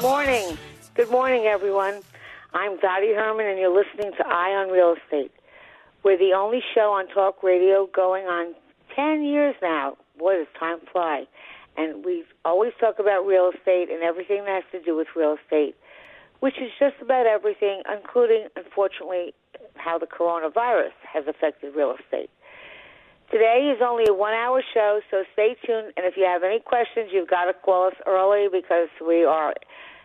Good morning. Good morning, everyone. I'm Dottie Herman, and you're listening to Eye on Real Estate. We're the only show on talk radio going on 10 years now. Boy, does time fly. And we always talk about real estate and everything that has to do with real estate, which is just about everything, including, unfortunately, how the coronavirus has affected real estate. Today is only a one hour show, so stay tuned. And if you have any questions, you've got to call us early because we are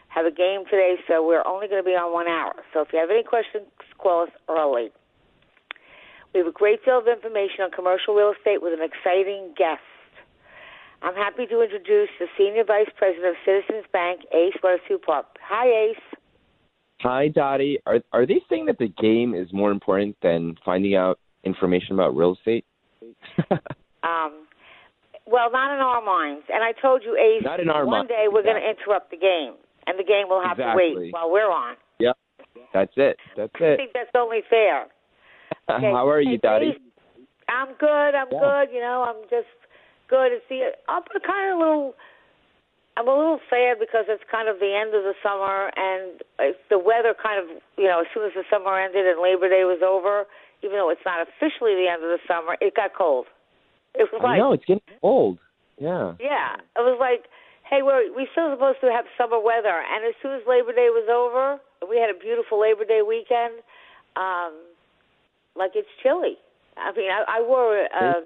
have a game today, so we're only going to be on one hour. So if you have any questions, call us early. We have a great deal of information on commercial real estate with an exciting guest. I'm happy to introduce the Senior Vice President of Citizens Bank, Ace Weatherspoon. Hi, Ace. Hi, Dottie. Are are they saying that the game is more important than finding out information about real estate? um, well, not in our minds. And I told you, Ace, Not in our one minds, day we're going to interrupt the game, and the game will have to wait while we're on. Yep. That's it. That's it. I think that's only fair. Okay. How are you, Dottie? I'm good. I'm Yeah. good. You know, I'm just good. It's the I'm kind of a little. I'm a little sad because it's kind of the end of the summer, and the weather kind of, you know, as soon as the summer ended and Labor Day was over, even though it's not officially the end of the summer, it got cold. It was like, know it's getting cold. Yeah. yeah, it was like, hey, we're we still supposed to have summer weather, and as soon as Labor Day was over, we had a beautiful Labor Day weekend. Um, like it's chilly. I mean, I, I wore a,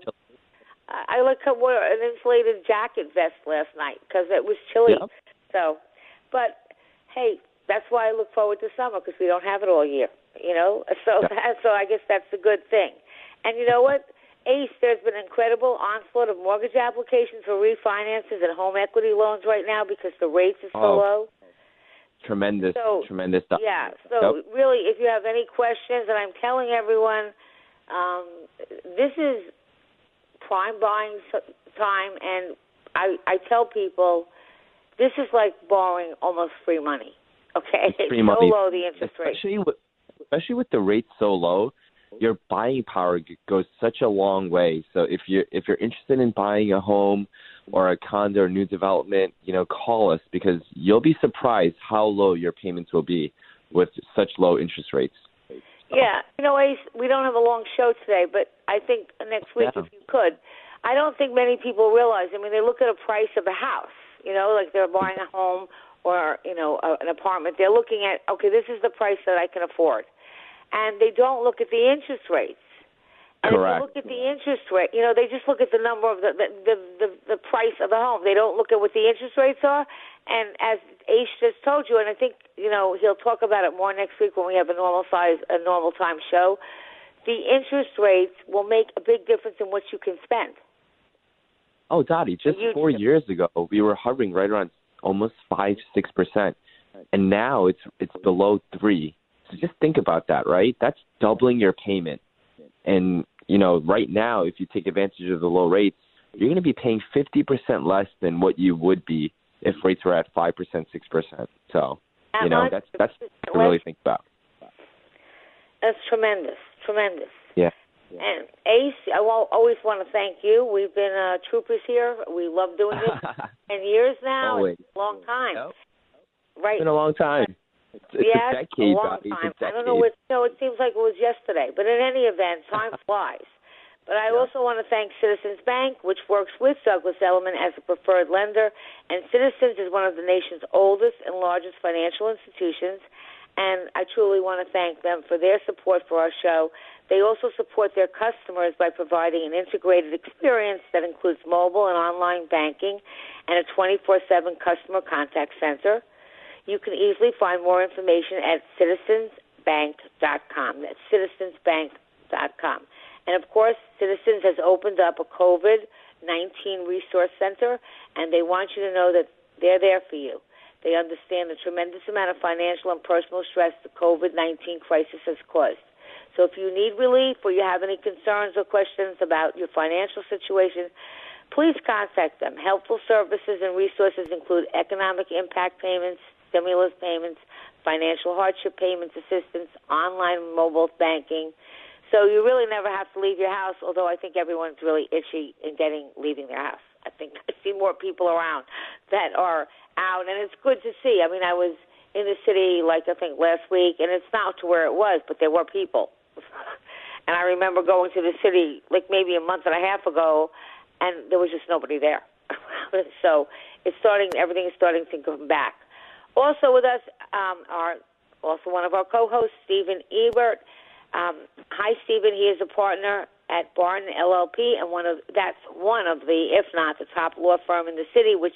I like I wore an insulated jacket vest last night because it was chilly. Yep. So, but hey, that's why I look forward to summer because we don't have it all year. You know, so so I guess that's a good thing. And you know what? Ace, there's been an incredible onslaught of mortgage applications for refinances and home equity loans right now because the rates are so Oh, low. Tremendous, So, tremendous stuff. Yeah. So Yep. really, if you have any questions, and I'm telling everyone, um, this is prime buying time, and I I tell people, this is like borrowing almost free money. Okay, It's so money. low the interest rate. especially with, especially with the rates so low, your buying power goes such a long way. So if you're if you're interested in buying a home or a condo or new development, you know, call us because you'll be surprised how low your payments will be with such low interest rates. Yeah, you know, Ace, we don't have a long show today, but I think next week, Yeah. if you could, I don't think many people realize. I mean, they look at a price of a house, you know, like they're buying a home or you know a, an apartment. They're looking at okay, this is the price that I can afford, and they don't look at the interest rates. And if Correct. you look at the interest rate, you know, they just look at the number of the the, the the price of the home. They don't look at what the interest rates are. And as Ace just told you, and I think you know he'll talk about it more next week when we have a normal size, a normal time show. The interest rates will make a big difference in what you can spend. Oh, Dottie, just You- four years ago, we were hovering right around almost five, six percent, and now it's it's below three. So just think about that, right? That's doubling your payment. And you know, right now, if you take advantage of the low rates, you're going to be paying fifty percent less than what you would be if rates were at five percent, six percent. So you know, that's that's to really think about. That's tremendous, tremendous. Yeah. And Ace, I always want to thank you. We've been uh, troopers here. We love doing this. Ten years now. Always. It's a long time. Yep. Right. It's been a long time. It's, it's yes, a decade, a long Dottie. time. I don't know what. No, it seems like it was yesterday. But in any event, time flies. But I also want to thank Citizens Bank, which works with Douglas Elliman as a preferred lender. And Citizens is one of the nation's oldest and largest financial institutions. And I truly want to thank them for their support for our show. They also support their customers by providing an integrated experience that includes mobile and online banking and a 24 7 customer contact center. You can easily find more information at citizensbank.com. That's citizensbank.com. And of course, Citizens has opened up a COVID 19 resource center, and they want you to know that they're there for you. They understand the tremendous amount of financial and personal stress the COVID 19 crisis has caused. So if you need relief or you have any concerns or questions about your financial situation, please contact them. Helpful services and resources include economic impact payments, stimulus payments, financial hardship payments assistance, online mobile banking, so you really never have to leave your house, although I think everyone's really itchy in getting leaving their house. I think I see more people around that are out, and it's good to see. I mean, I was in the city like I think last week, and it's not to where it was, but there were people. and I remember going to the city like maybe a month and a half ago, and there was just nobody there. so it's starting. Everything is starting to come back. Also with us um, are also one of our co-hosts, Stephen Ebert. Um, hi, Stephen. He is a partner at Barton LLP, and one of that's one of the, if not the top law firm in the city, which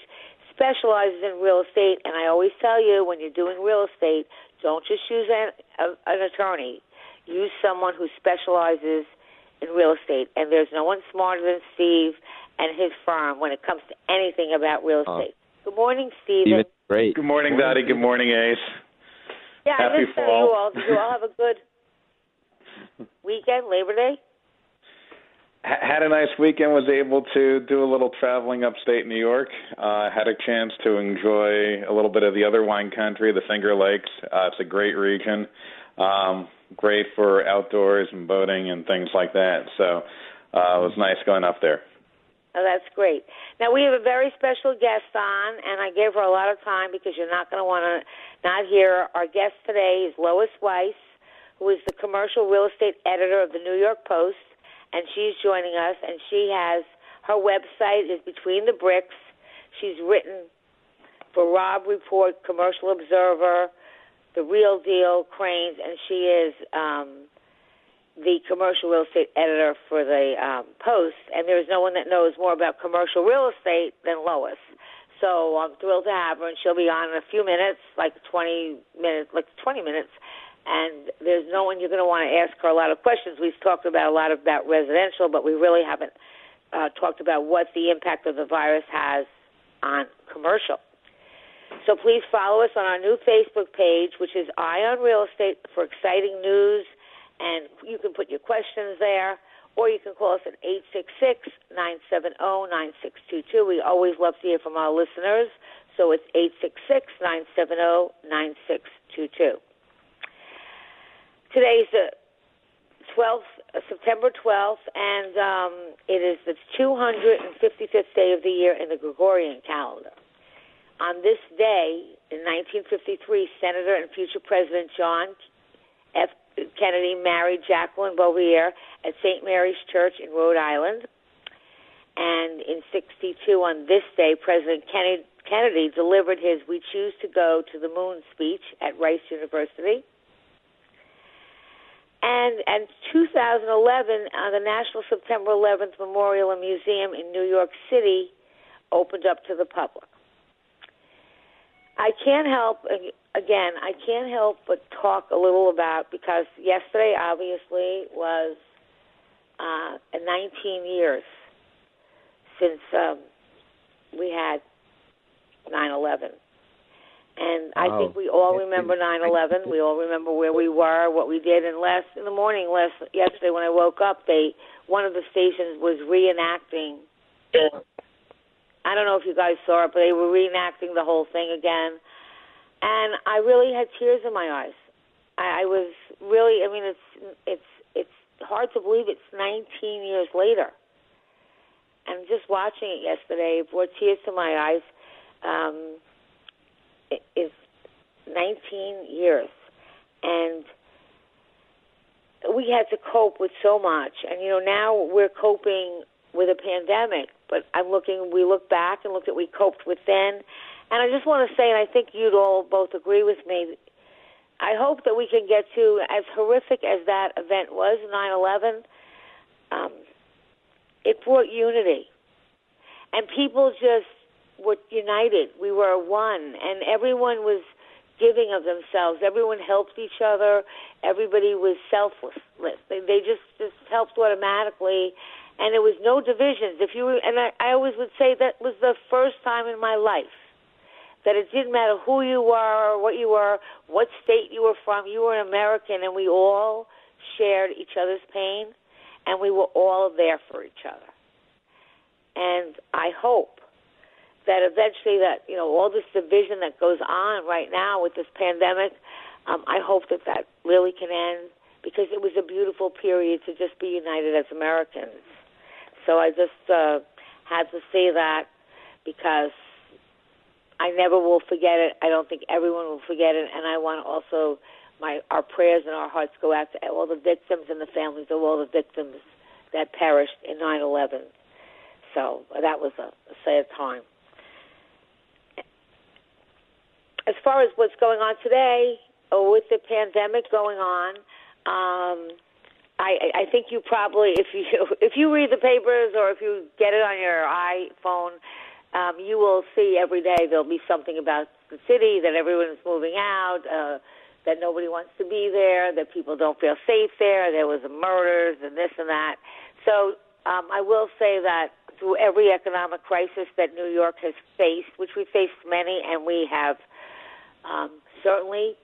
specializes in real estate. And I always tell you, when you're doing real estate, don't just use an, a, an attorney. Use someone who specializes in real estate. And there's no one smarter than Steve and his firm when it comes to anything about real uh, estate. Uh, Good morning, Stephen. Great. Good morning, Dottie. Good morning, Ace. Yeah, Happy I missed fall. you all. Did you all have a good weekend, Labor Day? had a nice weekend. Was able to do a little traveling upstate New York. Uh, had a chance to enjoy a little bit of the other wine country, the Finger Lakes. Uh, it's a great region, um, great for outdoors and boating and things like that. So uh, it was nice going up there. Oh, that's great. Now we have a very special guest on, and I gave her a lot of time because you're not going to want to not hear. Our guest today is Lois Weiss who is the commercial real estate editor of the New York Post, and she's joining us. And she has her website is Between the Bricks. She's written for Robb Report, Commercial Observer, The Real Deal, Crain's, and she is um, the commercial real estate editor for the um, Post. And there is no one that knows more about commercial real estate than Lois. So I'm thrilled to have her, and she'll be on in a few minutes, like 20 minutes, like 20 minutes, and there's no one you're going to want to ask her a lot of questions. We've talked about a lot about residential, but we really haven't uh, talked about what the impact of the virus has on commercial. So please follow us on our new Facebook page, which is Eye on Real Estate, for exciting news, and you can put your questions there, or you can call us at 866-970-9622. We always love to hear from our listeners, so it's 866-970-9622. Today's the 12th, uh, September 12th, and um, it is the 255th day of the year in the Gregorian calendar. On this day, in 1953, Senator and future President John F. Kennedy married Jacqueline Bouvier at St. Mary's Church in Rhode Island. And in 62, on this day, President Kennedy, Kennedy delivered his We Choose to Go to the Moon speech at Rice University. And in 2011, uh, the National September 11th Memorial and Museum in New York City opened up to the public. I can't help, again, I can't help but talk a little about, because yesterday obviously was uh, 19 years since um, we had 9 11. And I think we all remember 9/11. We all remember where we were, what we did. And last in the morning, last yesterday when I woke up, they one of the stations was reenacting. I don't know if you guys saw it, but they were reenacting the whole thing again, and I really had tears in my eyes. I, I was really. I mean, it's it's it's hard to believe it's 19 years later. And just watching it yesterday brought tears to my eyes. Um, is 19 years. And we had to cope with so much, and you know now we're coping with a pandemic. But I'm looking, we look back and look at we coped with then, and I just want to say, and I think you'd all both agree with me. I hope that we can get to as horrific as that event was, 9/11. Um, it brought unity, and people just were united. We were one, and everyone was giving of themselves. Everyone helped each other. Everybody was selfless. They, they just just helped automatically, and there was no divisions. If you were, and I, I always would say that was the first time in my life that it didn't matter who you were what you were, what state you were from. You were an American, and we all shared each other's pain, and we were all there for each other. And I hope that eventually that you know all this division that goes on right now with this pandemic um, i hope that that really can end because it was a beautiful period to just be united as americans so i just uh, had to say that because i never will forget it. I don't think everyone will forget it. And i want to also my our prayers and our hearts go out to all the victims and the families of all the victims that perished in 9/11. So that was a, a sad time. As far as what's going on today or with the pandemic going on, um, I, I think you probably, if you if you read the papers or if you get it on your iPhone, um, you will see every day there'll be something about the city that everyone is moving out, uh, that nobody wants to be there, that people don't feel safe there. There was murders and this and that. So um, I will say that through every economic crisis that New York has faced, which we faced many, and we have um, certainly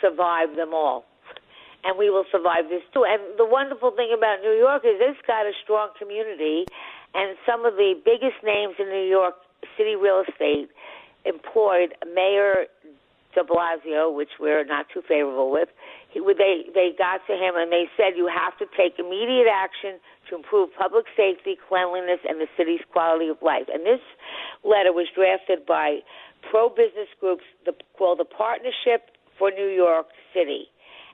survive them all. And we will survive this too. And the wonderful thing about New York is it's got a strong community, and some of the biggest names in New York City real estate employed Mayor de Blasio, which we're not too favorable with. He, they they got to him and they said you have to take immediate action to improve public safety, cleanliness, and the city's quality of life. And this letter was drafted by pro business groups the, called the Partnership for New York City.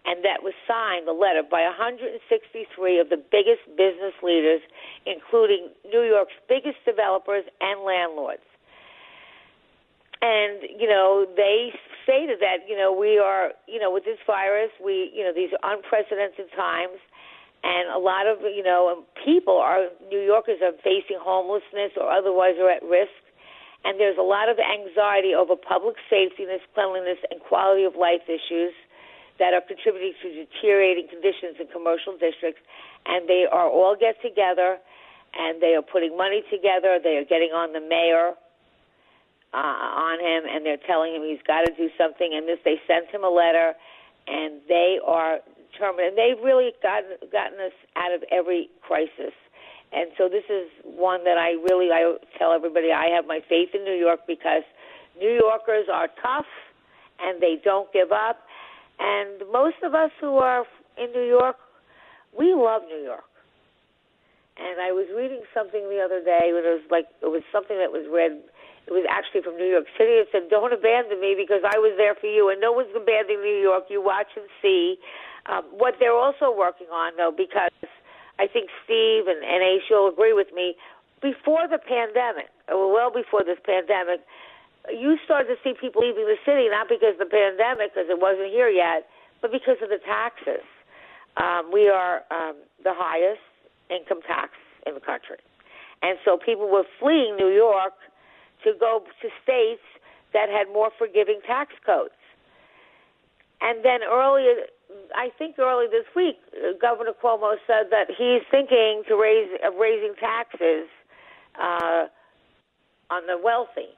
And that was signed, the letter, by 163 of the biggest business leaders, including New York's biggest developers and landlords. And, you know, they stated that, you know, we are, you know, with this virus, we, you know, these are unprecedented times. And a lot of, you know, um, people are, New Yorkers are facing homelessness or otherwise are at risk and there's a lot of anxiety over public safety, cleanliness, and quality of life issues that are contributing to deteriorating conditions in commercial districts. And they are all get together, and they are putting money together. They are getting on the mayor, uh, on him, and they're telling him he's got to do something. And this, they sent him a letter, and they are determined. And they've really gotten gotten us out of every crisis and so this is one that I really I tell everybody I have my faith in New York because New Yorkers are tough and they don't give up. And most of us who are in New York, we love New York. And I was reading something the other day when it was like it was something that was read. It was actually from New York City. It said, "Don't abandon me because I was there for you." And no one's abandoning New York. You watch and see um, what they're also working on, though, because I think Steve and, and Ace, you'll agree with me, before the pandemic, well before this pandemic, you started to see people leaving the city, not because of the pandemic, because it wasn't here yet, but because of the taxes. Um, we are um, the highest income tax in the country. And so people were fleeing New York to go to states that had more forgiving tax codes. And then earlier I think early this week, Governor Cuomo said that he's thinking to raise of raising taxes uh, on the wealthy.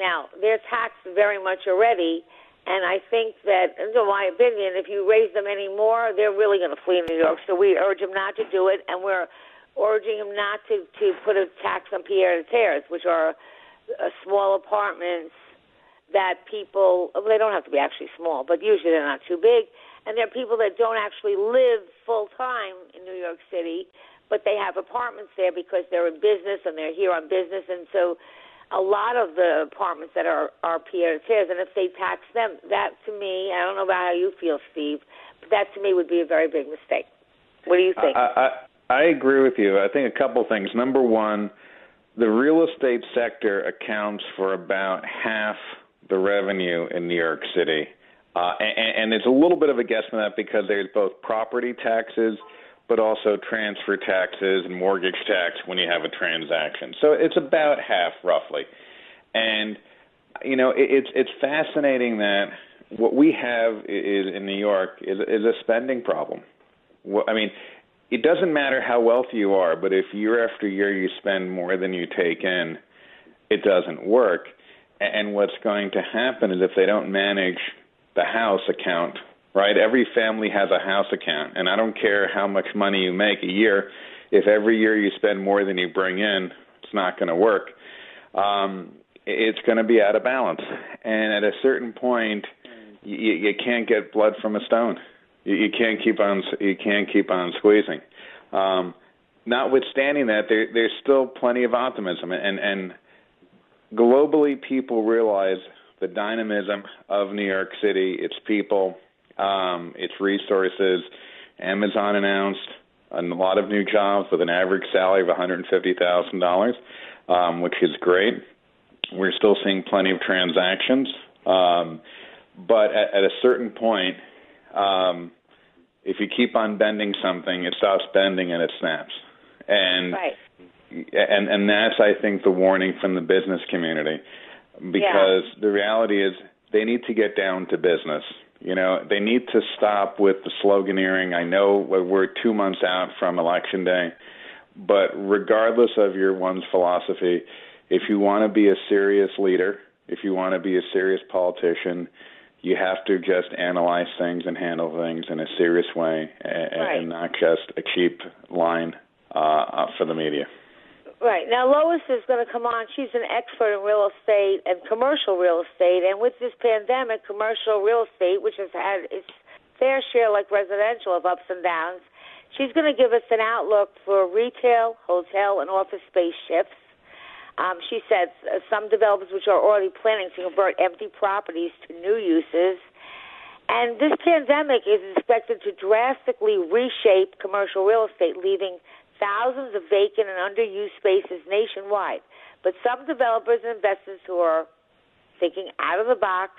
Now they're taxed very much already, and I think that, in my opinion, if you raise them any more, they're really going to flee New York. So we urge him not to do it, and we're urging him not to to put a tax on pied à terres, which are uh, small apartments that people well, they don't have to be actually small, but usually they're not too big and there are people that don't actually live full time in New York City, but they have apartments there because they're in business and they're here on business. And so a lot of the apartments that are are à terres, and if they tax them, that to me, I don't know about how you feel, Steve, but that to me would be a very big mistake. What do you think? I, I, I agree with you. I think a couple things. Number one, the real estate sector accounts for about half the revenue in New York City. Uh, and, and it's a little bit of a guess on that because there's both property taxes, but also transfer taxes and mortgage tax when you have a transaction. So it's about half, roughly. And you know, it, it's it's fascinating that what we have is in New York is, is a spending problem. I mean, it doesn't matter how wealthy you are, but if year after year you spend more than you take in, it doesn't work. And what's going to happen is if they don't manage the house account, right? Every family has a house account, and I don't care how much money you make a year. If every year you spend more than you bring in, it's not going to work. Um, it's going to be out of balance, and at a certain point, you, you can't get blood from a stone. You, you can't keep on you can't keep on squeezing. Um, notwithstanding that, there, there's still plenty of optimism, and and globally, people realize the dynamism of New York City, its people, um, its resources. Amazon announced a lot of new jobs with an average salary of $150,000, um, which is great. We're still seeing plenty of transactions, um, but at, at a certain point, um, if you keep on bending something, it stops bending and it snaps. And right. and and that's I think the warning from the business community because yeah. the reality is they need to get down to business. You know, they need to stop with the sloganeering. I know we're 2 months out from election day, but regardless of your one's philosophy, if you want to be a serious leader, if you want to be a serious politician, you have to just analyze things and handle things in a serious way and, right. and not just a cheap line uh, for the media. Right. Now, Lois is going to come on. She's an expert in real estate and commercial real estate. And with this pandemic, commercial real estate, which has had its fair share, like residential, of ups and downs, she's going to give us an outlook for retail, hotel, and office space shifts. Um, she says uh, some developers which are already planning to convert empty properties to new uses. And this pandemic is expected to drastically reshape commercial real estate, leaving thousands of vacant and underused spaces nationwide. But some developers and investors who are thinking out of the box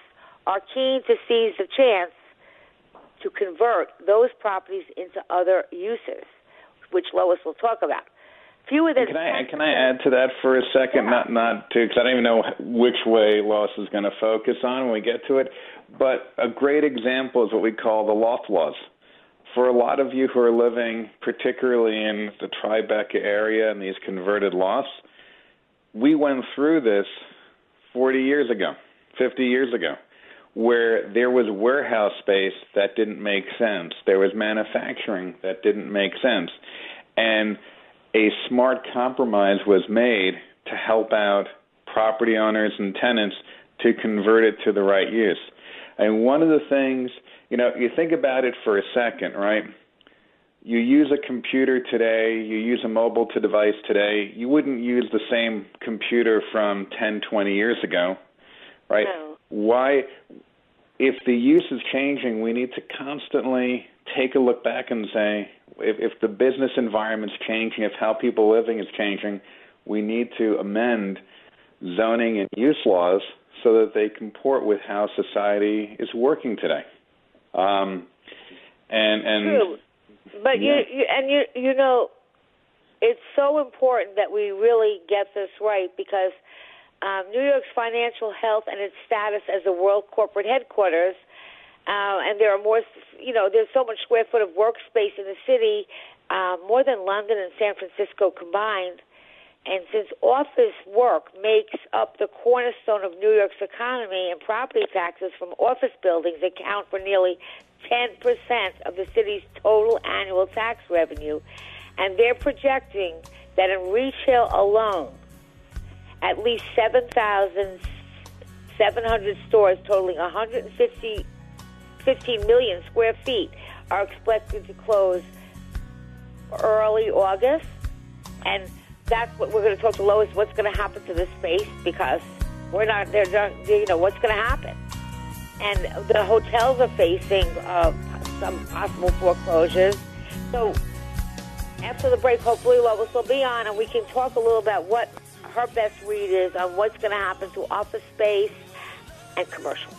are keen to seize the chance to convert those properties into other uses, which Lois will talk about. Fewer than can I can I add to that for a second? Yeah. Not not to because I don't even know which way Lois is going to focus on when we get to it. But a great example is what we call the loft laws. For a lot of you who are living, particularly in the Tribeca area and these converted lofts, we went through this 40 years ago, 50 years ago, where there was warehouse space that didn't make sense. There was manufacturing that didn't make sense. And a smart compromise was made to help out property owners and tenants to convert it to the right use. And one of the things, you know, you think about it for a second, right? You use a computer today, you use a mobile to device today, you wouldn't use the same computer from 10, 20 years ago, right? No. Why if the use is changing, we need to constantly take a look back and say, if, if the business environment's changing, if how people are living is changing, we need to amend zoning and use laws so that they comport with how society is working today. Um, and and True. But yeah. you, you and you you know it's so important that we really get this right because um, New York's financial health and its status as a world corporate headquarters uh, and there are more, you know, there's so much square foot of workspace in the city, uh, more than London and San Francisco combined. And since office work makes up the cornerstone of New York's economy and property taxes from office buildings account for nearly 10% of the city's total annual tax revenue, and they're projecting that in retail alone, at least 7,700 stores totaling 150 15 million square feet are expected to close early August, and that's what we're going to talk to Lois. What's going to happen to this space because we're not there. You know what's going to happen, and the hotels are facing uh, some possible foreclosures. So after the break, hopefully Lois will be on, and we can talk a little about what her best read is on what's going to happen to office space and commercial.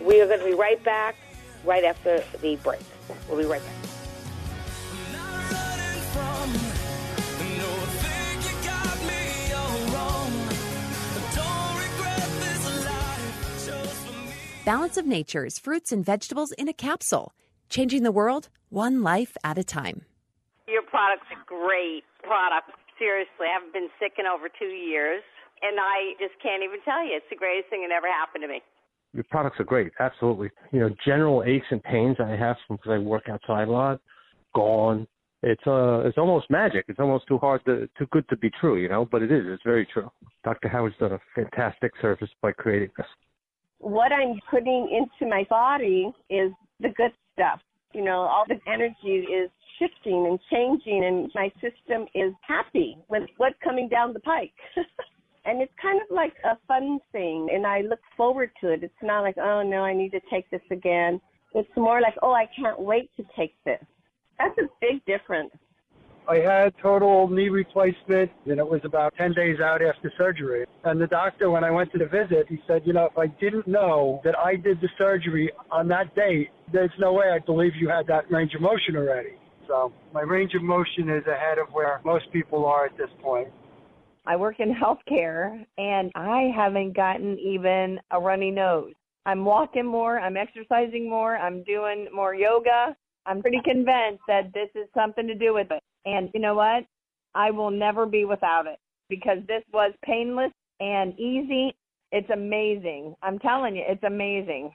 We are going to be right back right after the break. We'll be right back. Balance of Nature's fruits and vegetables in a capsule, changing the world one life at a time. Your product's a great product. Seriously, I haven't been sick in over two years, and I just can't even tell you. It's the greatest thing that ever happened to me. Your products are great, absolutely. You know, general aches and pains I have because I work outside a lot, gone. It's uh, it's almost magic. It's almost too hard to, too good to be true, you know. But it is. It's very true. Dr. Howard's done a fantastic service by creating this what I'm putting into my body is the good stuff. You know, all the energy is shifting and changing, and my system is happy with what's coming down the pike. and it's kind of like a fun thing, and I look forward to it. It's not like, oh no, I need to take this again. It's more like, oh, I can't wait to take this. That's a big difference. I had total knee replacement, and it was about 10 days out after surgery. And the doctor, when I went to the visit, he said, You know, if I didn't know that I did the surgery on that date, there's no way I believe you had that range of motion already. So my range of motion is ahead of where most people are at this point. I work in healthcare, and I haven't gotten even a runny nose. I'm walking more, I'm exercising more, I'm doing more yoga. I'm pretty convinced that this is something to do with it. And you know what? I will never be without it because this was painless and easy. It's amazing. I'm telling you, it's amazing.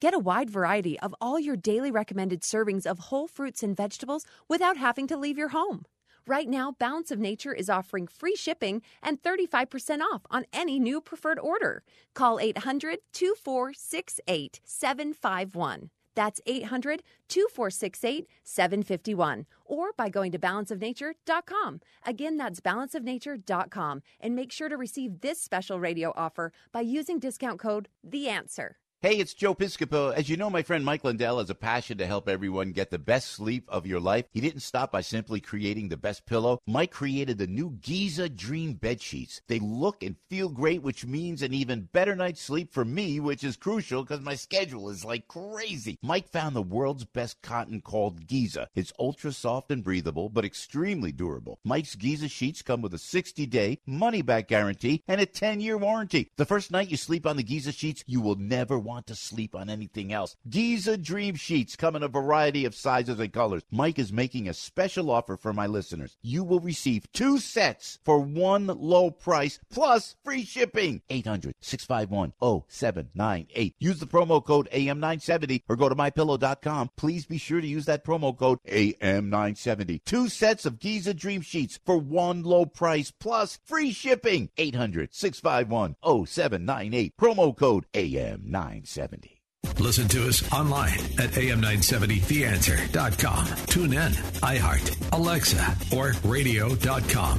Get a wide variety of all your daily recommended servings of whole fruits and vegetables without having to leave your home. Right now, Balance of Nature is offering free shipping and 35% off on any new preferred order. Call 800 2468 751. That's 800 2468 751 or by going to balanceofnature.com. Again, that's balanceofnature.com. And make sure to receive this special radio offer by using discount code The Answer. Hey, it's Joe Piscopo. As you know, my friend Mike Lindell has a passion to help everyone get the best sleep of your life. He didn't stop by simply creating the best pillow. Mike created the new Giza Dream bed sheets. They look and feel great, which means an even better night's sleep for me, which is crucial because my schedule is like crazy. Mike found the world's best cotton called Giza. It's ultra soft and breathable, but extremely durable. Mike's Giza sheets come with a 60 day money back guarantee and a 10 year warranty. The first night you sleep on the Giza sheets, you will never want want to sleep on anything else. Giza Dream Sheets come in a variety of sizes and colors. Mike is making a special offer for my listeners. You will receive two sets for one low price plus free shipping. 800 651 0798. Use the promo code AM970 or go to mypillow.com. Please be sure to use that promo code AM970. Two sets of Giza Dream Sheets for one low price plus free shipping. 800 651 0798. Promo code AM970. 970. Listen to us online at am970theanswer.com. Tune in, iHeart, Alexa, or radio.com.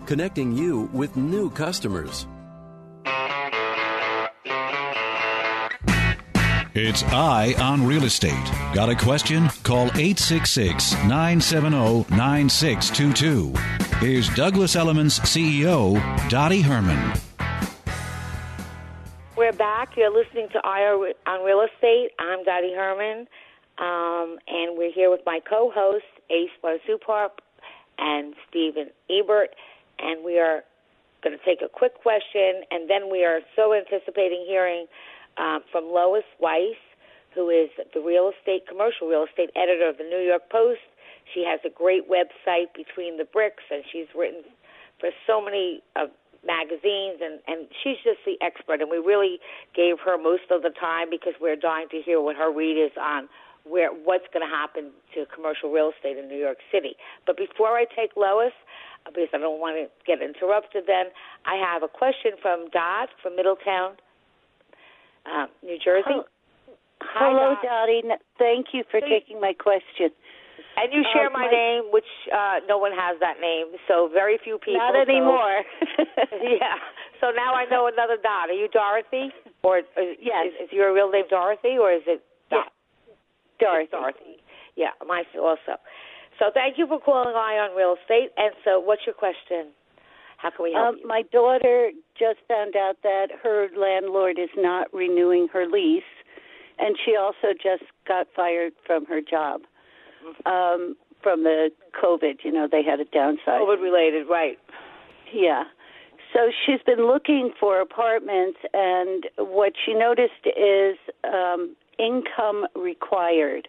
connecting you with new customers. It's Eye on Real Estate. Got a question? Call 866 970 9622. Here's Douglas Elliman's CEO, Dottie Herman. We're back. You're listening to Eye on Real Estate. I'm Dottie Herman, um, and we're here with my co-host Ace Barzupar and Stephen Ebert, and we are going to take a quick question, and then we are so anticipating hearing um, from Lois Weiss, who is the real estate, commercial real estate editor of the New York Post. She has a great website, Between the Bricks, and she's written for so many uh, magazines, and, and she's just the expert. And we really gave her most of the time because we're dying to hear what her read is on where what's going to happen to commercial real estate in New York City. But before I take Lois, because I don't want to get interrupted, then I have a question from Dot from Middletown, uh, New Jersey. Hello, Hi, Hello Dot. Dottie. Thank you for So you- taking my question. And you share Uh, my, my- name, which uh, no one has that name, so very few people. Not so- anymore. yeah. So now I know another Dot. Are you Dorothy, or is, Yes. is, is your real name Dorothy, or is it? Dorothy. Dorothy. Yeah, mine also. So thank you for calling Eye on Real Estate. And so, what's your question? How can we help Um, you? my daughter just found out that her landlord is not renewing her lease, and she also just got fired from her job um, from the COVID. You know, they had a downsize. COVID related, right? Yeah. So she's been looking for apartments, and what she noticed is um, income required.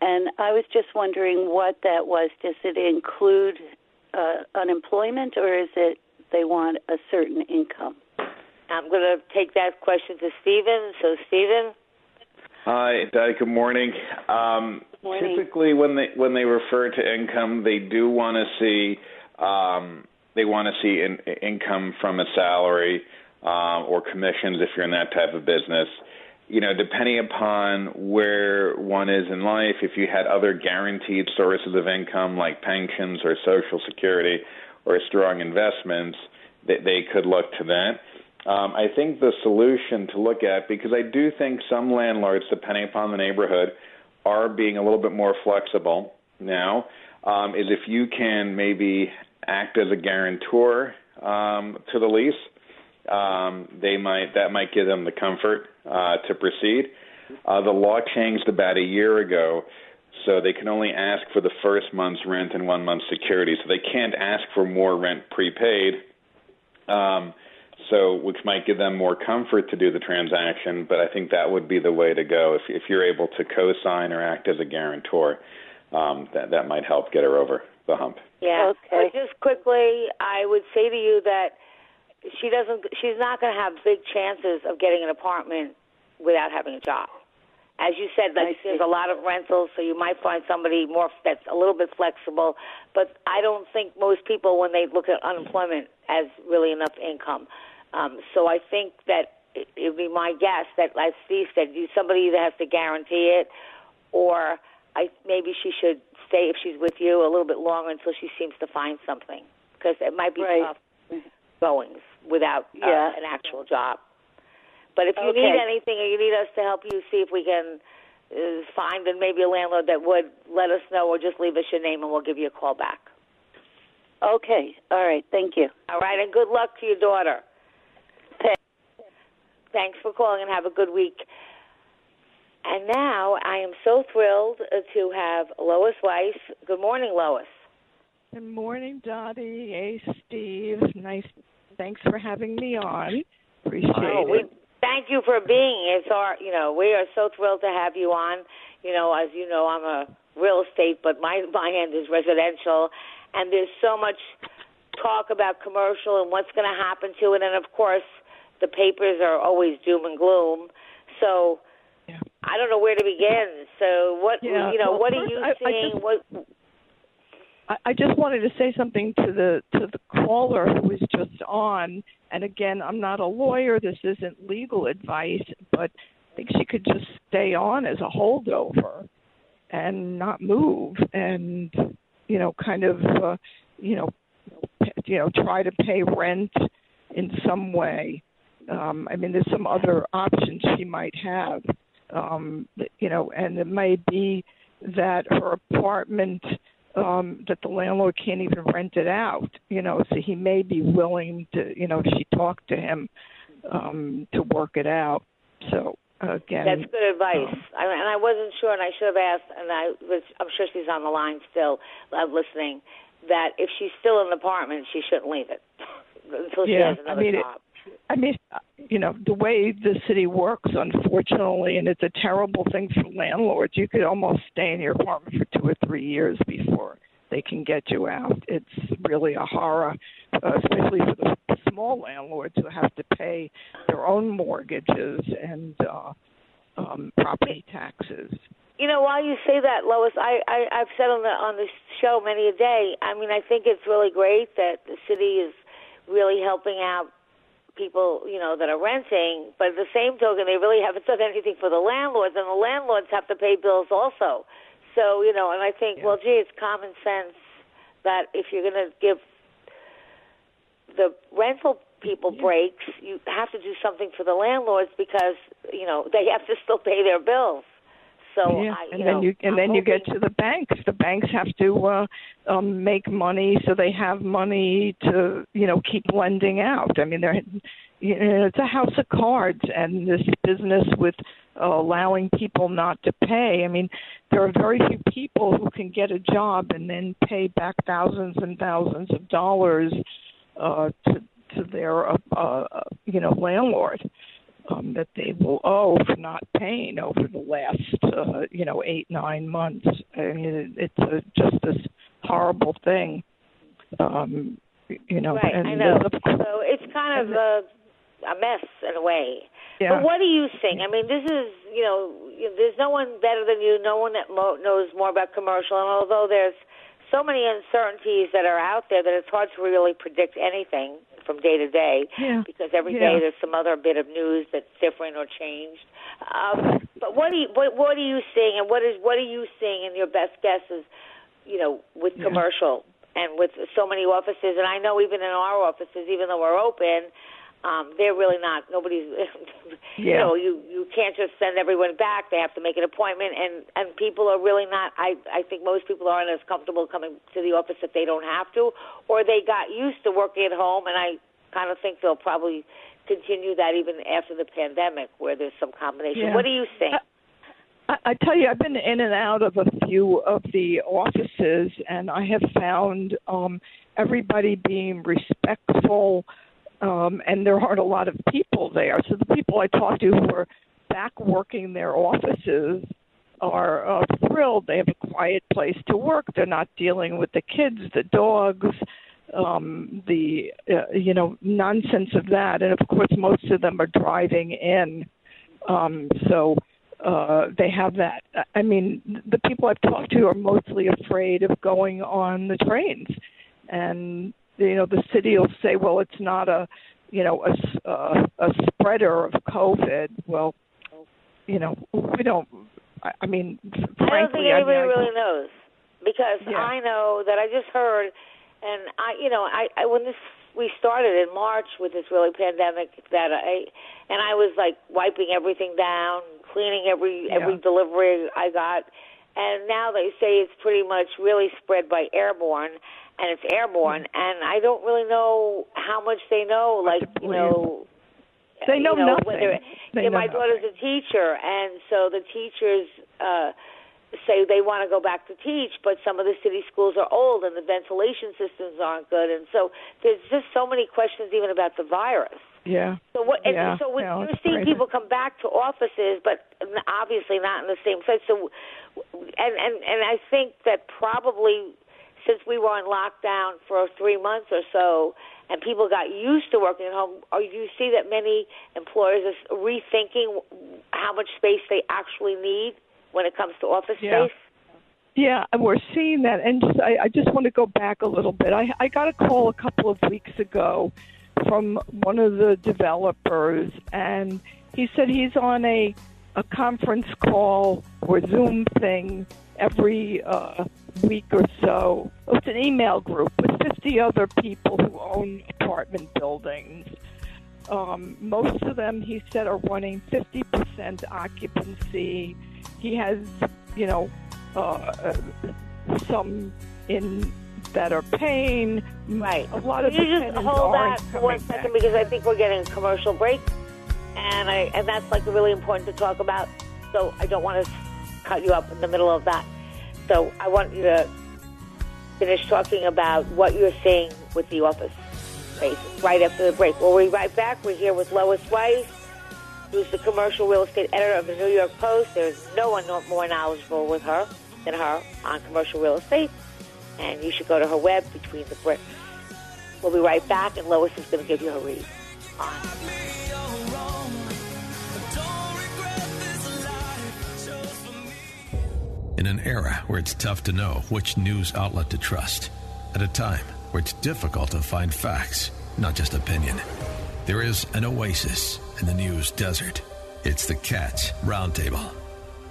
And I was just wondering what that was. Does it include uh, unemployment, or is it they want a certain income? I'm going to take that question to Stephen. So, Stephen, Hi, Di. Good morning. Um, Morning. Typically, when they when they refer to income, they do want to see um, they want to see in, income from a salary um, or commissions if you're in that type of business. You know, depending upon where one is in life, if you had other guaranteed sources of income like pensions or Social Security or strong investments, that they could look to that. Um, I think the solution to look at, because I do think some landlords, depending upon the neighborhood, are being a little bit more flexible now, um, is if you can maybe act as a guarantor um, to the lease, um, they might that might give them the comfort uh, to proceed. Uh, the law changed about a year ago, so they can only ask for the first month's rent and one month's security. So they can't ask for more rent prepaid. Um, so which might give them more comfort to do the transaction. But I think that would be the way to go if if you're able to co-sign or act as a guarantor. Um, that that might help get her over the hump. Yeah. But just quickly, I would say to you that she doesn't. She's not going to have big chances of getting an apartment without having a job. As you said, like there's a lot of rentals, so you might find somebody more that's a little bit flexible. But I don't think most people, when they look at unemployment, as really enough income. Um, so I think that it would be my guess that, as Steve said, you somebody either has to guarantee it, or I maybe she should stay if she's with you a little bit longer until she seems to find something because it might be tough going without uh, Yeah. an actual job. But if you Okay. need anything or you need us to help you see if we can uh, find and maybe a landlord that would let us know or just leave us your name and we'll give you a call back. Okay. All right. Thank you. All right, and good luck to your daughter. Thanks for calling and have a good week. And now I am so thrilled uh, to have Lois Weiss. Good morning, Lois. Good morning, Dottie. Hey, Steve. Nice. Thanks for having me on. Appreciate Oh, it. we thank you for being. It's our, you know, we are so thrilled to have you on. You know, as you know, I'm a real estate, but my my end is residential, and there's so much talk about commercial and what's going to happen to it, and of course, the papers are always doom and gloom. So. I don't know where to begin. So, what Yeah, you know, well, what are you I- I seeing? just- what I, just wanted to say something to the to the caller who was just on. And again, I'm not a lawyer. This isn't legal advice, but I think she could just stay on as a holdover and not move, and you know, kind of, uh, you know, you know, try to pay rent in some way. Um, I mean, there's some other options she might have. Um, you know, and it may be that her apartment um, that the landlord can't even rent it out. You know, so he may be willing to, you know, she talked to him um, to work it out. So again, That's good advice. um, I, and I wasn't sure, and I should have asked, and I was, I'm sure she's on the line still, uh, listening. That if she's still in the apartment, she shouldn't leave it until she yeah, has another I mean, job. It, I mean, you know, the way the city works, unfortunately, and it's a terrible thing for landlords. You could almost stay in your apartment for two or three years before they can get you out. It's really a horror, uh, especially for the small landlords who have to pay their own mortgages and uh, um, property taxes. You know, while you say that, Lois, I, I I've said on the on the show many a day. I mean, I think it's really great that the city is really helping out people, you know, that are renting. But at the same token, they really haven't done anything for the landlords, and the landlords have to pay bills also. So you know, and I think, well, gee, it's common sense that if you're going to give the rental people breaks, you have to do something for the landlords because you know they have to still pay their bills. So yeah, I, and you then know, you and I'm then you get to the banks. The banks have to uh, um, make money, so they have money to you know keep lending out. I mean, they're you know, it's a house of cards, and this business with uh, allowing people not to pay. I mean, there are very few people who can get a job and then pay back thousands and thousands of dollars uh, to to their uh, uh, you know landlord um, that they will owe for not paying over the last uh, you know eight nine months. I mean, it, it's a, just this horrible thing. Um, you know, right? and I know. the- So it's kind of a, a mess in a way. Yeah. But what do you think? I mean, this is you know, there's no one better than you. No one that mo- knows more about commercial. And although there's so many uncertainties that are out there that it's hard to really predict anything from day to day Yeah. because every day Yeah. there's some other bit of news that's different or changed. Um, but what do you what what are you seeing, and what is what are you seeing in your best guesses? You know, with Yeah. commercial and with so many offices, and I know even in our offices, even though we're open, um, they're really not. Nobody's. You Yeah. know, you you can't just send everyone back. They have to make an appointment, and and people are really not. I I think most people aren't as comfortable coming to the office if they don't have to, or they got used to working at home, and I kind of think they'll probably continue that even after the pandemic, where there's some combination. Yeah. What do you think? I, I tell you, I've been in and out of a few of the offices, and I have found um, everybody being respectful, um, and there aren't a lot of people there. So the people I talk to who are back working their offices are uh, thrilled. They have a quiet place to work. They're not dealing with the kids, the dogs, um, the uh, you know nonsense of that. And of course, most of them are driving in. Um, so uh, they have that. I mean, the people I've talked to are mostly afraid of going on the trains, and you know, the city will say, "Well, it's not a, you know, a uh, a spreader of COVID." Well, you know, we don't. I, I mean, I don't frankly, think anybody I mean, really knows because Yeah. I know that I just heard, and I, you know, I, I when this we started in March with this really pandemic that I, and I was like wiping everything down, cleaning every every delivery I got, and now they say it's pretty much really spread by airborne, and it's airborne, Mm-hmm. and I don't really know how much they know, like you know. They know you know, nothing. Whether, They yeah, know my daughter's a teacher, and so the teachers uh, say they want to go back to teach, but some of the city schools are old and the ventilation systems aren't good, and so there's just so many questions even about the virus. Yeah. So what? And Yeah, so when no, you're seeing crazy. people come back to offices, but obviously not in the same place. So, and and and I think that probably since we were on lockdown for three months or so, and people got used to working at home, or you see that many employers are rethinking how much space they actually need when it comes to office Yeah. space. Yeah, and we're seeing that. And just, I, I just want to go back a little bit. I, I got a call a couple of weeks ago from one of the developers, and he said he's on a a conference call or Zoom thing every uh, week or so. It's an email group with 50 other people who own apartment buildings. Um, most of them, he said, are running 50% occupancy. He has, you know, uh, some in better pain. Right. A lot of you just hold that for one second back. because I think we're getting a commercial break, and I and that's like really important to talk about. So I don't want to cut you up in the middle of that. So I want you to finish talking about what you're seeing with the office space right after the break. We'll be right back. We're here with Lois Weiss, who's the commercial real estate editor of the New York Post. There's no one more knowledgeable with her than her on commercial real estate, and you should go to her web, Between the Bricks. We'll be right back, and Lois is going to give you her read. In an era where it's tough to know which news outlet to trust, at a time where it's difficult to find facts, not just opinion, there is an oasis in the news desert. It's the Cats Roundtable.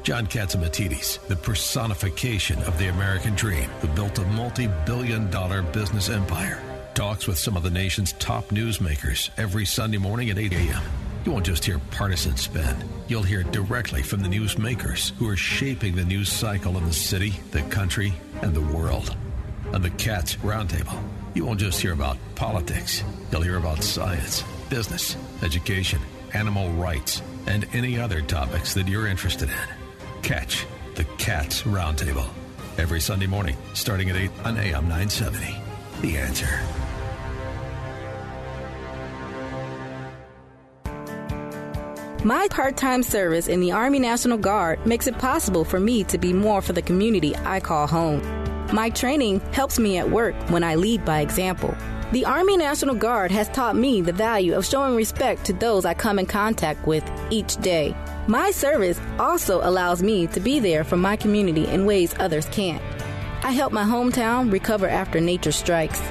John Catsimatidis, the personification of the American dream, who built a multi billion dollar business empire, talks with some of the nation's top newsmakers every Sunday morning at 8 a.m. You won't just hear partisan spin. You'll hear directly from the newsmakers who are shaping the news cycle in the city, the country, and the world. On the Cats Roundtable, you won't just hear about politics. You'll hear about science, business, education, animal rights, and any other topics that you're interested in. Catch the Cats Roundtable every Sunday morning, starting at 8 on AM 970. The answer. My part time service in the Army National Guard makes it possible for me to be more for the community I call home. My training helps me at work when I lead by example. The Army National Guard has taught me the value of showing respect to those I come in contact with each day. My service also allows me to be there for my community in ways others can't. I help my hometown recover after nature strikes.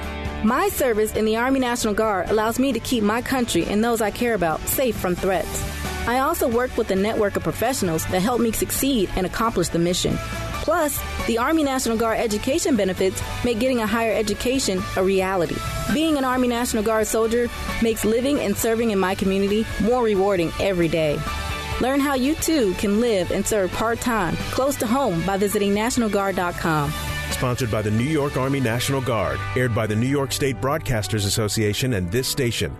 My service in the Army National Guard allows me to keep my country and those I care about safe from threats. I also work with a network of professionals that help me succeed and accomplish the mission. Plus, the Army National Guard education benefits make getting a higher education a reality. Being an Army National Guard soldier makes living and serving in my community more rewarding every day. Learn how you too can live and serve part time close to home by visiting NationalGuard.com. Sponsored by the New York Army National Guard, aired by the New York State Broadcasters Association and this station.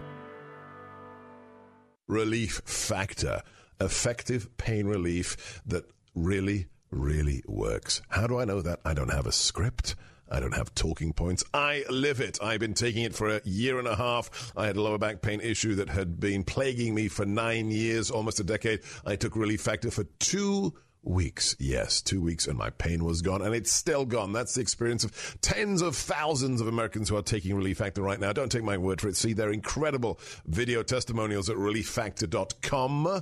Relief Factor. Effective pain relief that really, really works. How do I know that? I don't have a script. I don't have talking points. I live it. I've been taking it for a year and a half. I had a lower back pain issue that had been plaguing me for nine years, almost a decade. I took Relief Factor for two weeks. Yes, two weeks, and my pain was gone, and it's still gone. That's the experience of tens of thousands of Americans who are taking Relief Factor right now. Don't take my word for it. See their incredible video testimonials at relieffactor.com.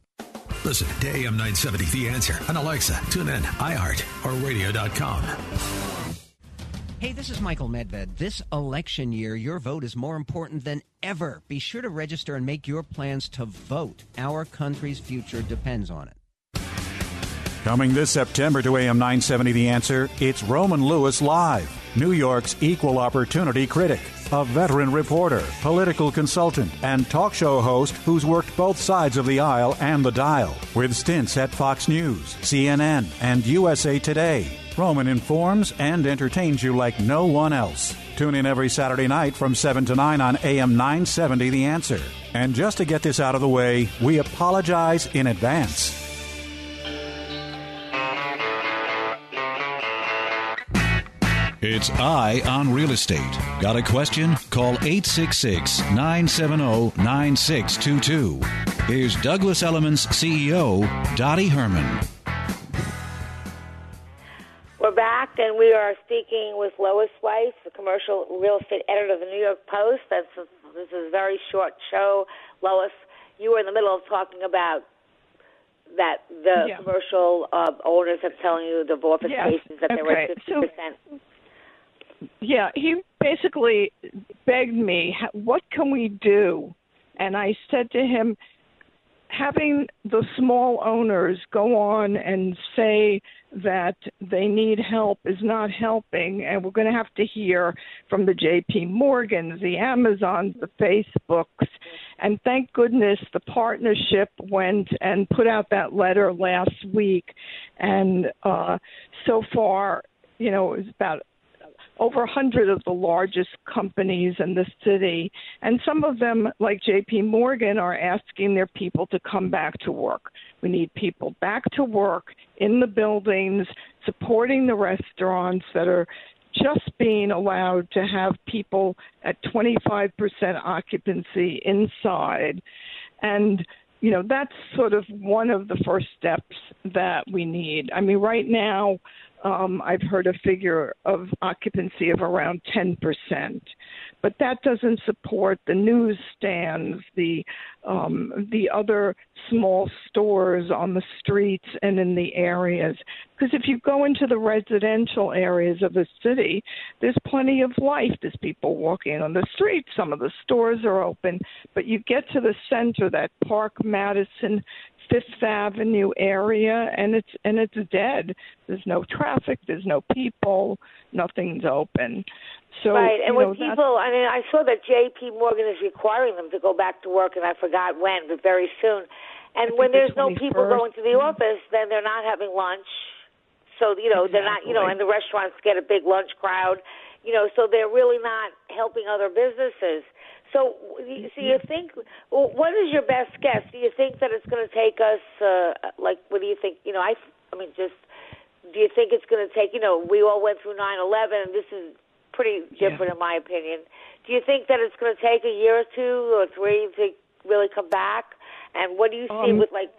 Listen to AM 970 The Answer on Alexa, TuneIn, iHeart, or radio.com. Hey, this is Michael Medved. This election year, your vote is more important than ever. Be sure to register and make your plans to vote. Our country's future depends on it. Coming this September to AM 970 The Answer, it's Roman Lewis Live, New York's equal opportunity critic, a veteran reporter, political consultant, and talk show host who's worked both sides of the aisle and the dial, with stints at Fox News, CNN, and USA Today. Roman informs and entertains you like no one else. Tune in every Saturday night from 7 to 9 on AM 970 The Answer. And just to get this out of the way, we apologize in advance. It's Eye on Real Estate. Got a question? Call 866 970 9622. Here's Douglas Elliman's CEO, Dottie Herman. We're back, and we are speaking with Lois Weiss, the commercial real estate editor of the New York Post. That's a, this is a very short show. Lois, you were in the middle of talking about that the Yeah. commercial uh, owners have telling you the office Yes, spaces that they were okay. fifty So- percent. Yeah, he basically begged me, "What can we do?" And I said to him, having the small owners go on and say that they need help is not helping and we're going to have to hear from the JP Morgans, the Amazons, the Facebooks and thank goodness the partnership went and put out that letter last week and uh so far you know it was about over a hundred of the largest companies in the city, and some of them, like J.P. Morgan, are asking their people to come back to work. We need people back to work in the buildings, supporting the restaurants that are just being allowed to have people at 25% occupancy inside. And you know, that's sort of one of the first steps that we need. I mean, right now, um, I've heard a figure of occupancy of around 10%, but that doesn't support the newsstands, the um, the other small stores on the streets and in the areas. Because if you go into the residential areas of the city, there's plenty of life. There's people walking on the streets. Some of the stores are open, but you get to the center, that Park Madison Fifth Avenue area, and it's and it's dead. There's no traffic. There's no people. Nothing's open. So right, and when know, people, I mean, I saw that J.P. Morgan is requiring them to go back to work, and I forgot when, but very soon. And when the there's no people going to the mm-hmm. office, then they're not having lunch. So you know they're not, you know, and the restaurants get a big lunch crowd. You know, so they're really not helping other businesses. So, you- so you think, what is your best guess? Do you think that it's going to take us, uh, like, what do you think? You know, I, I mean, just, do you think it's going to take? You know, we all went through 9/11, and this is pretty different in my opinion. Do you think that it's going to take a year or two or three to really come back? And what do you see Um, with like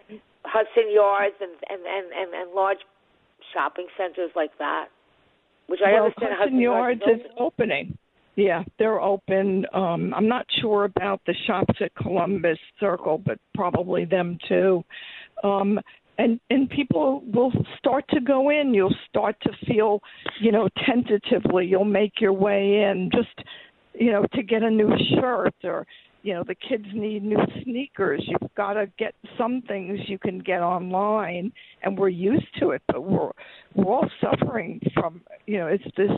Hudson Yards and and and and, and large shopping centers like that? Which I well, understand Hudson Yards is is opening. Yeah, they're open. Um, I'm not sure about the shops at Columbus Circle, but probably them too. Um, and and people will start to go in. You'll start to feel, you know, tentatively. You'll make your way in, just you know, to get a new shirt or you know the kids need new sneakers you've got to get some things you can get online and we're used to it but we're we're all suffering from you know it's this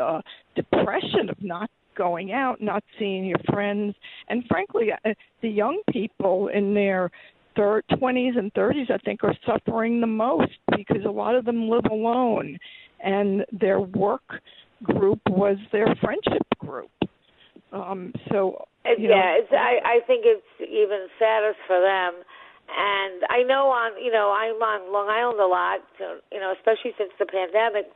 uh depression of not going out not seeing your friends. And frankly uh, the young people in their thir 20s and 30s i think are suffering the most because a lot of them live alone. And their work group was their friendship group. Um so you know, yeah, it's, I I think it's even saddest for them. And I know on you know I'm on Long Island a lot, so, you know, especially since the pandemic,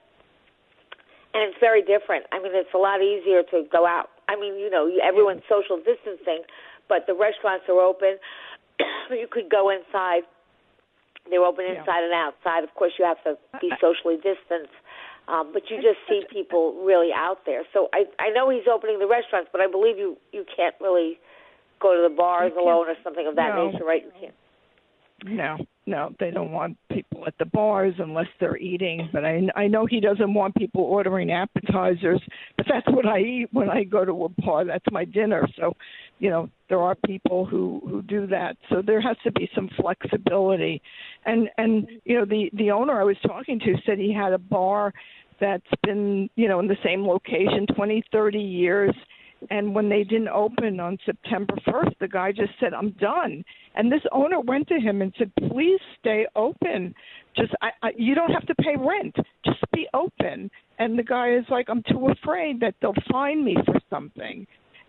and it's very different. I mean, it's a lot easier to go out. I mean, you know, everyone's social distancing, but the restaurants are open. you could go inside. They're open inside and outside. Of course, you have to be socially distanced. Um, but you just see people really out there. So I I know he's opening the restaurants, but I believe you you can't really go to the bars alone or something of that no. nature, right? You can't. No, no, they don't want people at the bars unless they're eating. But I, I know he doesn't want people ordering appetizers. But that's what I eat when I go to a bar. That's my dinner. So, you know, there are people who who do that. So there has to be some flexibility. And and you know, the the owner I was talking to said he had a bar that's been you know in the same location 20, 30 years. And when they didn't open on September 1st, the guy just said, I'm done. And this owner went to him and said, please stay open. Just, I, I, you don't have to pay rent. Just be open. And the guy is like, I'm too afraid that they'll fine me for something.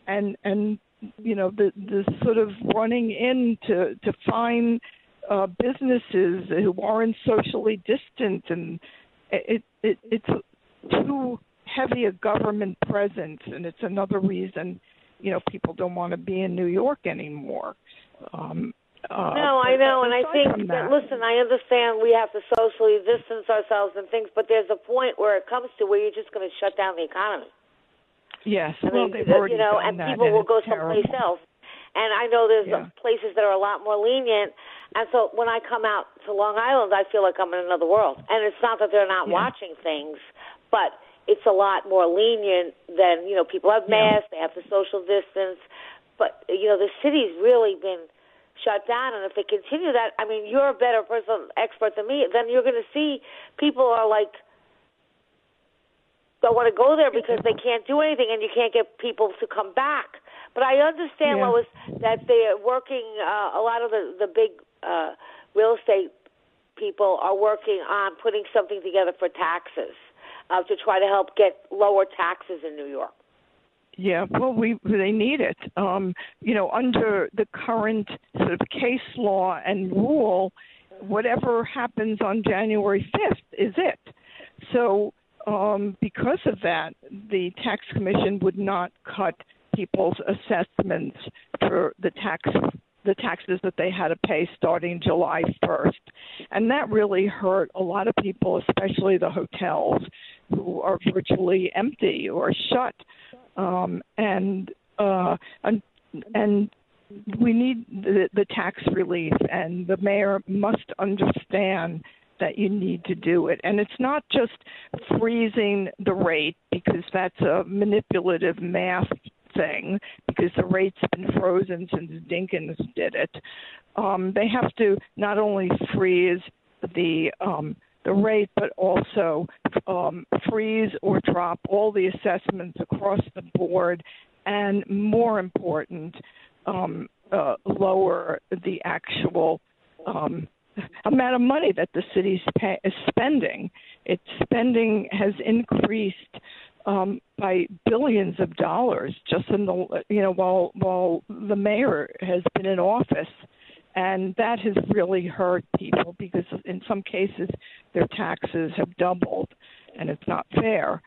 And, and, you know, the, the sort of running in to, to find uh, businesses who aren't socially distant and it, it, it's too heavy a government presence, and it's another reason, you know, people don't want to be in New York anymore. Um, uh, no, I know, and I think that, that, listen, I understand we have to socially distance ourselves and things, but there's a point where it comes to where you're just going to shut down the economy. yes, I well, mean, they've you know, done and that, people and will go someplace terrible. else. And I know there's Yeah. places that are a lot more lenient. And so when I come out to Long Island, I feel like I'm in another world. And it's not that they're not Yeah. watching things, but it's a lot more lenient than you know people have masks, they have the social distance, but you know the city's really been shut down, and if they continue that, I mean, you're a better person expert than me. Then you're going to see people are like don't want to go there because they can't do anything, and you can't get people to come back. But I understand, Yeah. Lois, that they're working. Uh, a lot of the the big uh, real estate people are working on putting something together for taxes uh, to try to help get lower taxes in New York. Yeah, well, we they need it. Um, you know, under the current sort of case law and rule, whatever happens on January fifth is it. So, um, because of that, the tax commission would not cut people's assessments for the tax the taxes that they had to pay starting July 1st. And that really hurt a lot of people, especially the hotels who are virtually empty or shut. Um, and, uh, and, and we need the, the tax relief, and the mayor must understand that you need to do it. And it's not just freezing the rate because that's a manipulative math thing because the rate's been frozen since Dinkins did it. Um, they have to not only freeze the um, the rate, but also um, freeze or drop all the assessments across the board, and more important, um, uh, lower the actual um, amount of money that the city's pay, is spending. Its spending has increased um, by billions of dollars just in the you know while while the mayor has been in office, and that has really hurt people because in some cases their taxes have doubled, and it's not fair.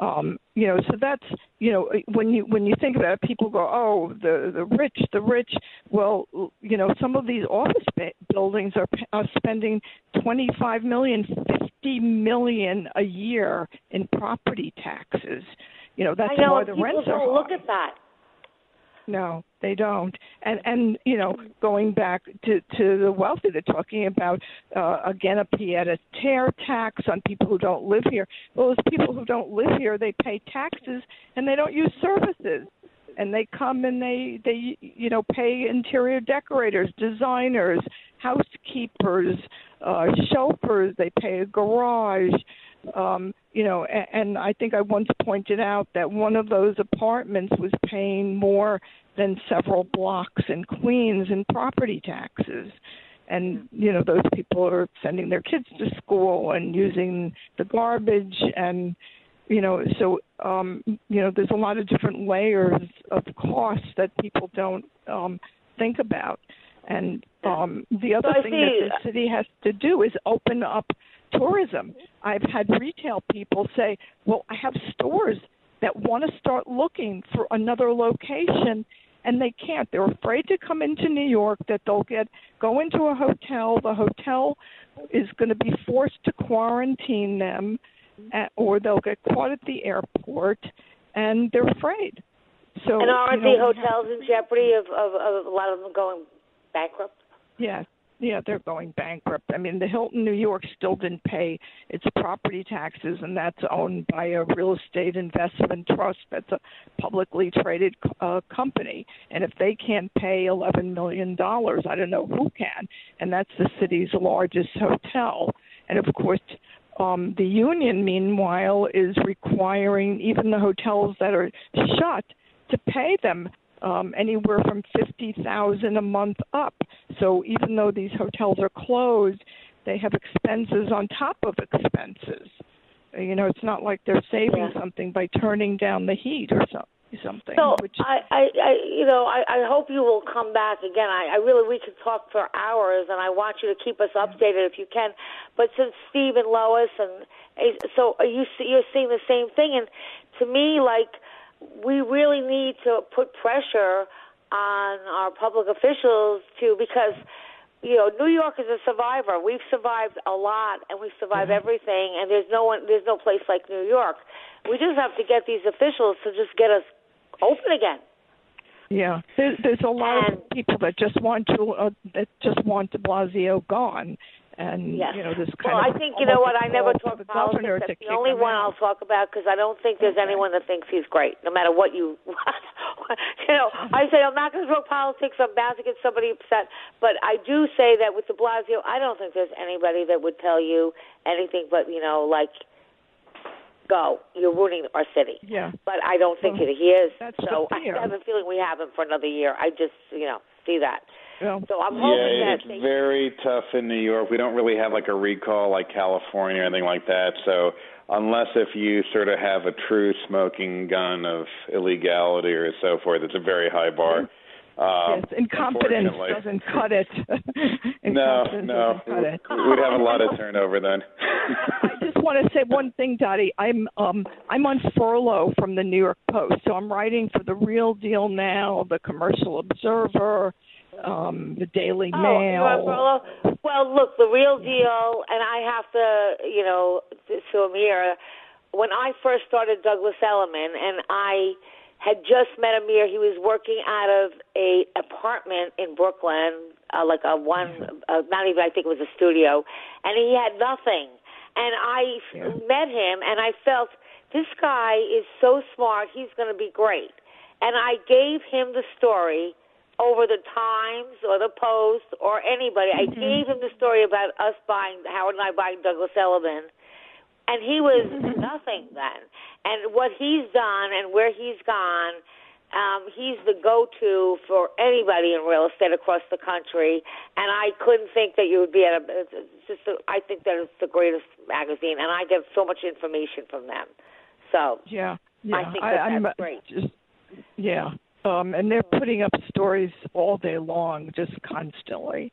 Um, you know, so that's you know when you when you think about it, people go, oh, the the rich, the rich. Well, you know, some of these office buildings are, are spending twenty five million, fifty million a year in property taxes. You know, that's I know why the people rents are don't look high. at that. No, they don't. And and you know, going back to to the wealthy, they're talking about uh, again a pied a terre tax on people who don't live here. Well, those people who don't live here, they pay taxes and they don't use services. And they come and they they you know pay interior decorators, designers, housekeepers, uh, chauffeurs. They pay a garage. Um, you know, and, and I think I once pointed out that one of those apartments was paying more than several blocks in Queens in property taxes. And you know, those people are sending their kids to school and using the garbage and you know, so um, you know, there's a lot of different layers of costs that people don't um, think about. And um, the other So thing that the city has to do is open up tourism. I've had retail people say, "Well, I have stores that want to start looking for another location." And they can't. They're afraid to come into New York. That they'll get go into a hotel. The hotel is going to be forced to quarantine them, uh, or they'll get caught at the airport, and they're afraid. So and aren't you know, the have- hotels in jeopardy of, of, of a lot of them going bankrupt? Yeah, yeah, they're going bankrupt. I mean, the Hilton New York still didn't pay its property taxes, and that's owned by a real estate investment trust that's a publicly traded uh, company. And if they can't pay eleven million dollars, I don't know who can. And that's the city's largest hotel. And of course, um, the union, meanwhile, is requiring even the hotels that are shut to pay them um, anywhere from fifty thousand a month up. So even though these hotels are closed, they have expenses on top of expenses. You know, it's not like they're saving something by turning down the heat or so, something. So which I, I, I, you know, I, I hope you will come back again. I, I really, we could talk for hours, and I want you to keep us updated if you can. But since Steve and Lois, and eh, so are you, you're seeing the same thing, and to me, like, we really need to put pressure on our public officials to because you know New York is a survivor. We've survived a lot, and we've survived everything. And there's no one, there's no place like New York. We just have to get these officials to just get us open again. Yeah, there, there's a lot of people that just want to uh, that just want De Blasio gone, and Yes. you know this kind well, of. I think you know what. I never almost a call talk about. the politics. governor That's the only one out. I'll talk about because I don't think there's anyone that thinks he's great, no matter what you. you know, I say I'm not going to talk politics. I'm bound to get somebody upset, but I do say that with De Blasio, I don't think there's anybody that would tell you anything but you know, like, go. You're ruining our city. Yeah. But I don't think Well, he is. that's so I have a feeling we have him for another year. I just, you know, see that. Well, so I'm hoping yeah, that it's they very tough in New York. We don't really have like a recall like California or anything like that. So unless if you sort of have a true smoking gun of illegality or so forth, it's a very high bar. Um, yes, incompetence doesn't cut it. No, no, cut it. we'd have a lot of turnover then. I just want to say one thing, Dottie. I'm um I'm on furlough from the New York Post, so I'm writing for the Real Deal now, the Commercial Observer, um, the Daily Oh, Mail. Well, look, the real deal, and I have to, you know, to Amir, when I first started Douglas Elliman, and I had just met Amir, he was working out of a apartment in Brooklyn, uh, like a one, uh, not even, I think it was a studio, and he had nothing. And I f met him, and I felt this guy is so smart, he's going to be great. And I gave him the story over the Times or the Post or anybody. I gave him the story about us buying Howard and I buying Douglas Elliman, and he was nothing then. And what he's done and where he's gone, um, he's the go-to for anybody in real estate across the country. And I couldn't think that you would be at a. It's just, a, I think that it's the greatest magazine, and I get so much information from them. So Yeah, yeah. I think that I'm that's great. Just, yeah, um, and they're putting up stories all day long, just constantly.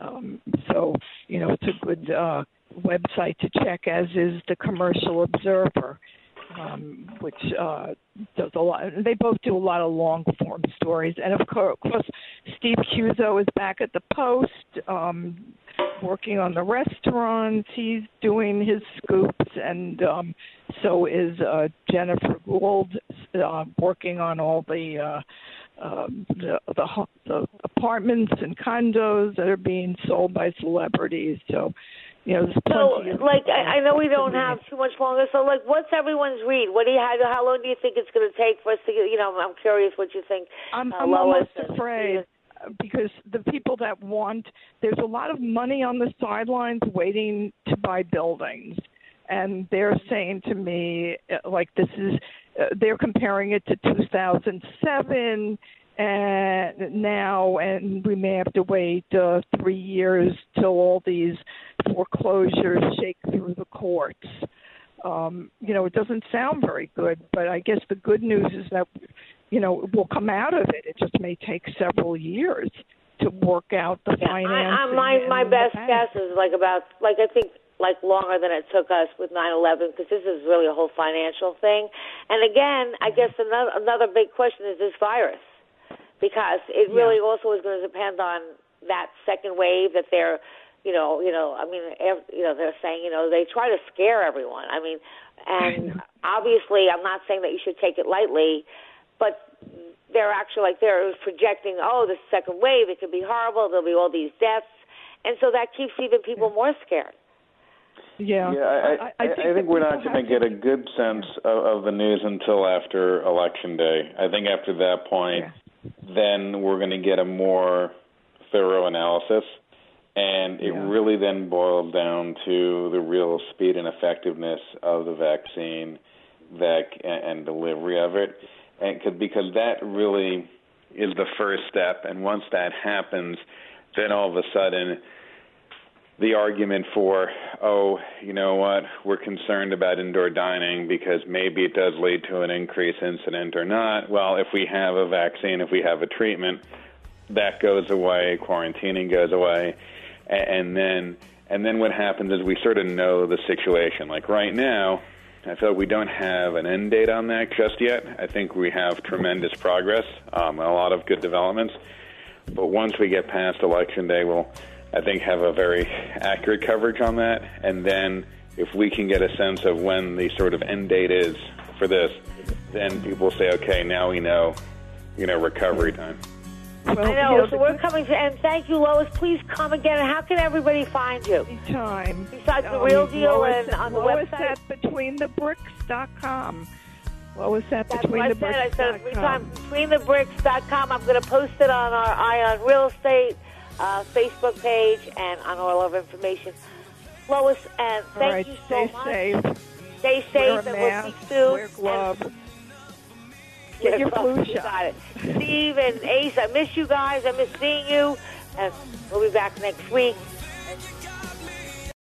Um, so you know, it's a good uh, website to check, as is the Commercial Observer, um, which uh, does a lot. They both do a lot of long form stories, and of course, Steve Cuozzo is back at the Post. Um, working on the restaurants. He's doing his scoops, and um, so is uh, Jennifer Gould uh, working on all the, uh, um the the ho- the apartments and condos that are being sold by celebrities. So, you know, So, like, I, I know we don't have too much longer. So, like, what's everyone's read? What do you have? How long do you think it's going to take for us to get? You know, I'm curious what you think. I'm, uh, I'm almost afraid uh, because the people that want there's a lot of money on the sidelines waiting to buy buildings and they're saying to me uh, like this is uh, they're comparing it to 2007 and now and we may have to wait uh, 3 years till all these foreclosures shake through the courts um, you know, it doesn't sound very good, but I guess the good news is that, you know, we'll come out of it. It just may take several years to work out the I, financing. I, my my best guess is like about like I think like longer than it took us with 9/11 because this is really a whole financial thing. And again, I guess another another big question is this virus because it really also is going to depend on that second wave that they're you know, you know, I mean, you know, they're saying, you know, they try to scare everyone. I mean, and obviously, I'm not saying that you should take it lightly, but they're actually like they're projecting, oh, the second wave, it could be horrible. There'll be all these deaths, and so that keeps even people more scared. Yeah, Yeah, I, I, I, think, we're not going to get a good sense of, of the news until after Election Day. I think after that point, then we're going to get a more thorough analysis. And it really then boils down to the real speed and effectiveness of the vaccine that and, and delivery of it. And cause, because that really is the first step. And once that happens, then all of a sudden, the argument for, oh, you know what, we're concerned about indoor dining because maybe it does lead to an increased incident or not. Well, if we have a vaccine, if we have a treatment, that goes away, quarantining goes away, and then and then what happens is we sort of know the situation. Like right now, I feel like we don't have an end date on that just yet. I think we have tremendous progress, um, a lot of good developments. But once we get past election day, we'll, I think, have a very accurate coverage on that. And then if we can get a sense of when the sort of end date is for this, then people say, okay, now we know, you know, recovery time. Well, I know. know, so we're coming to, and thank you, Lois. Please come again. How can everybody find you? Anytime. Besides the Um, real deal Lois, and on the Lois website. at betweenthebricks.com. Lois at That's what I said. I said it three times. BetweenTheBricks.com. I'm going to post it on our Eye on Real Estate uh, Facebook page and on all of our information. Lois, and All thank right, you so stay much. safe. Stay Wear safe, a and we'll mask, soon. wear gloves. And- Get your flu you shot. Got it. Steve and Ace, I miss you guys. I miss seeing you. And we'll be back next week.